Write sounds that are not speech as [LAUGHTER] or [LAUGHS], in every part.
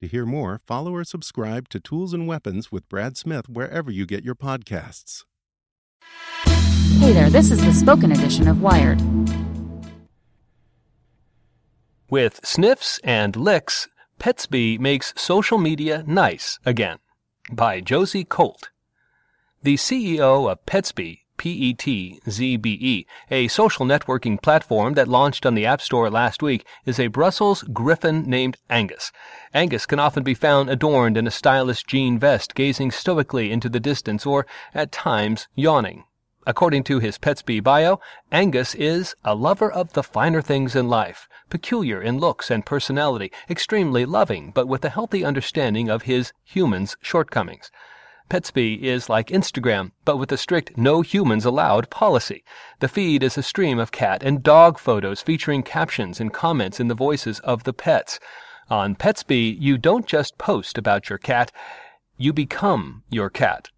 To hear more, follow or subscribe to Tools and Weapons with Brad Smith wherever you get your podcasts. Hey there, this is the spoken edition of Wired. With sniffs and licks, Petzbe makes social media nice again. By Josie Colt. The CEO of Petzbe, P-E-T-Z-B-E, a social networking platform that launched on the App Store last week, is a Brussels griffon named Angus. Angus can often be found adorned in a stylish jean vest, gazing stoically into the distance or, at times, yawning. According to his Petzbe bio, Angus is a lover of the finer things in life, peculiar in looks and personality, extremely loving, but with a healthy understanding of his human's shortcomings. Petzbe is like Instagram, but with a strict no humans allowed policy. The feed is a stream of cat and dog photos featuring captions and comments in the voices of the pets. On Petzbe, you don't just post about your cat, you become your cat.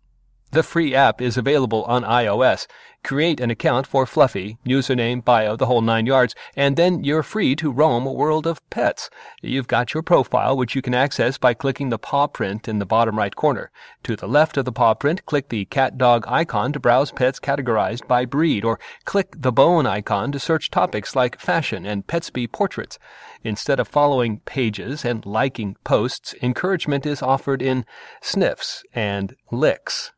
The free app is available on iOS. Create an account for Fluffy, username, bio, the whole nine yards, and then you're free to roam a world of pets. You've got your profile, which you can access by clicking the paw print in the bottom right corner. To the left of the paw print, click the cat dog icon to browse pets categorized by breed, or click the bone icon to search topics like fashion and Petzbe portraits. Instead of following pages and liking posts, encouragement is offered in sniffs and licks.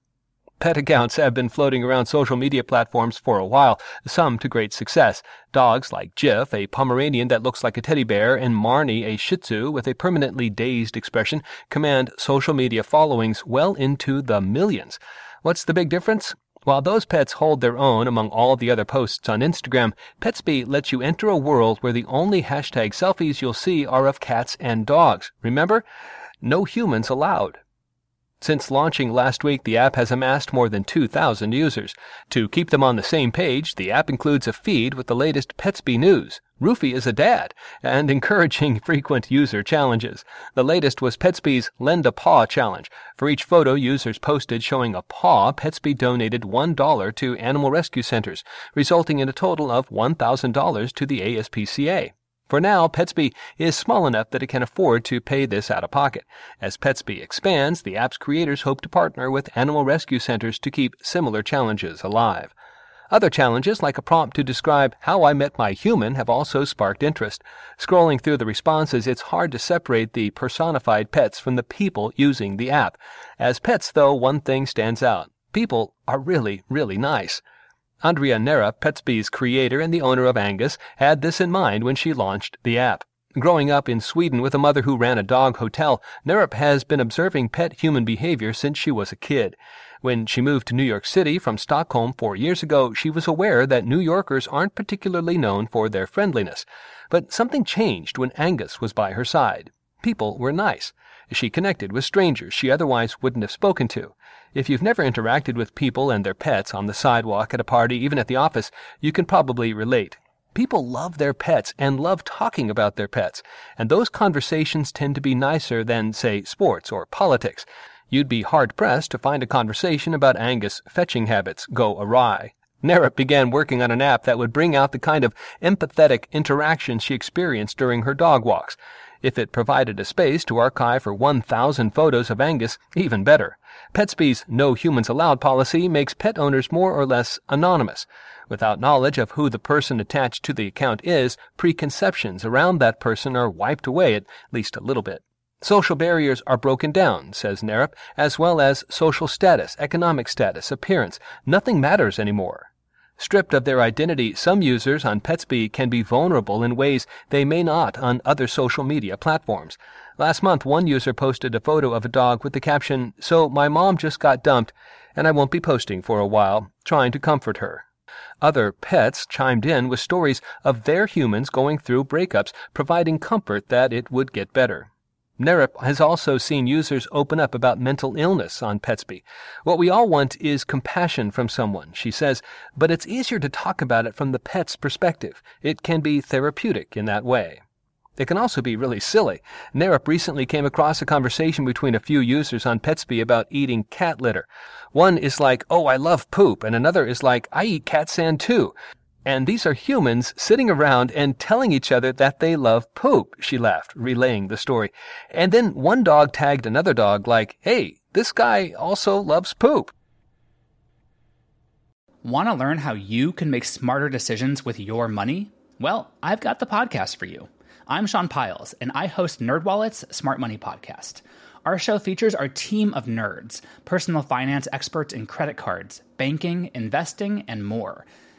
Pet accounts have been floating around social media platforms for a while, some to great success. Dogs like Jif, a Pomeranian that looks like a teddy bear, and Marnie, a Shih Tzu with a permanently dazed expression, command social media followings well into the millions. What's the big difference? While those pets hold their own among all the other posts on Instagram, Petzbe lets you enter a world where the only hashtag selfies you'll see are of cats and dogs. Remember? No humans allowed. Since launching last week, the app has amassed more than 2,000 users. To keep them on the same page, the app includes a feed with the latest Petzbe news. Roofy is a dad, and [LAUGHS] encouraging frequent user challenges. The latest was Petzbe's Lend a Paw challenge. For each photo users posted showing a paw, Petzbe donated $1 to animal rescue centers, resulting in a total of $1,000 to the ASPCA. For now, Petzbe is small enough that it can afford to pay this out of pocket. As Petzbe expands, the app's creators hope to partner with animal rescue centers to keep similar challenges alive. Other challenges, like a prompt to describe how I met my human, have also sparked interest. Scrolling through the responses, it's hard to separate the personified pets from the people using the app. As pets, though, one thing stands out. People are really, really nice. Andrea Nera, Petzbe's creator and the owner of Angus, had this in mind when she launched the app. Growing up in Sweden with a mother who ran a dog hotel, Nerup has been observing pet human behavior since she was a kid. When she moved to New York City from Stockholm four years ago, she was aware that New Yorkers aren't particularly known for their friendliness. But something changed when Angus was by her side. People were nice. She connected with strangers she otherwise wouldn't have spoken to. If you've never interacted with people and their pets on the sidewalk, at a party, even at the office, you can probably relate. People love their pets and love talking about their pets, and those conversations tend to be nicer than, say, sports or politics. You'd be hard pressed to find a conversation about Angus' fetching habits go awry. Nerup began working on an app that would bring out the kind of empathetic interaction she experienced during her dog walks. If it provided a space to archive for 1,000 photos of Angus, even better. Petzbe's No Humans Allowed policy makes pet owners more or less anonymous. Without knowledge of who the person attached to the account is, preconceptions around that person are wiped away at least a little bit. Social barriers are broken down, says Nerup, as well as social status, economic status, appearance. Nothing matters anymore. Stripped of their identity, some users on Petzbe can be vulnerable in ways they may not on other social media platforms. Last month, one user posted a photo of a dog with the caption, So my mom just got dumped, and I won't be posting for a while, trying to comfort her. Other pets chimed in with stories of their humans going through breakups, providing comfort that it would get better. Nerup has also seen users open up about mental illness on Petzbe. What we all want is compassion from someone, she says, but it's easier to talk about it from the pet's perspective. It can be therapeutic in that way. It can also be really silly. Nerup recently came across a conversation between a few users on Petzbe about eating cat litter. One is like, oh, I love poop, and another is like, I eat cat sand too. And these are humans sitting around and telling each other that they love poop, she laughed, relaying the story. And then one dog tagged another dog like, hey, this guy also loves poop. Want to learn how you can make smarter decisions with your money? Well, I've got the podcast for you. I'm Sean Pyles, and I host NerdWallet's Smart Money Podcast. Our show features our team of nerds, personal finance experts in credit cards, banking, investing, and more –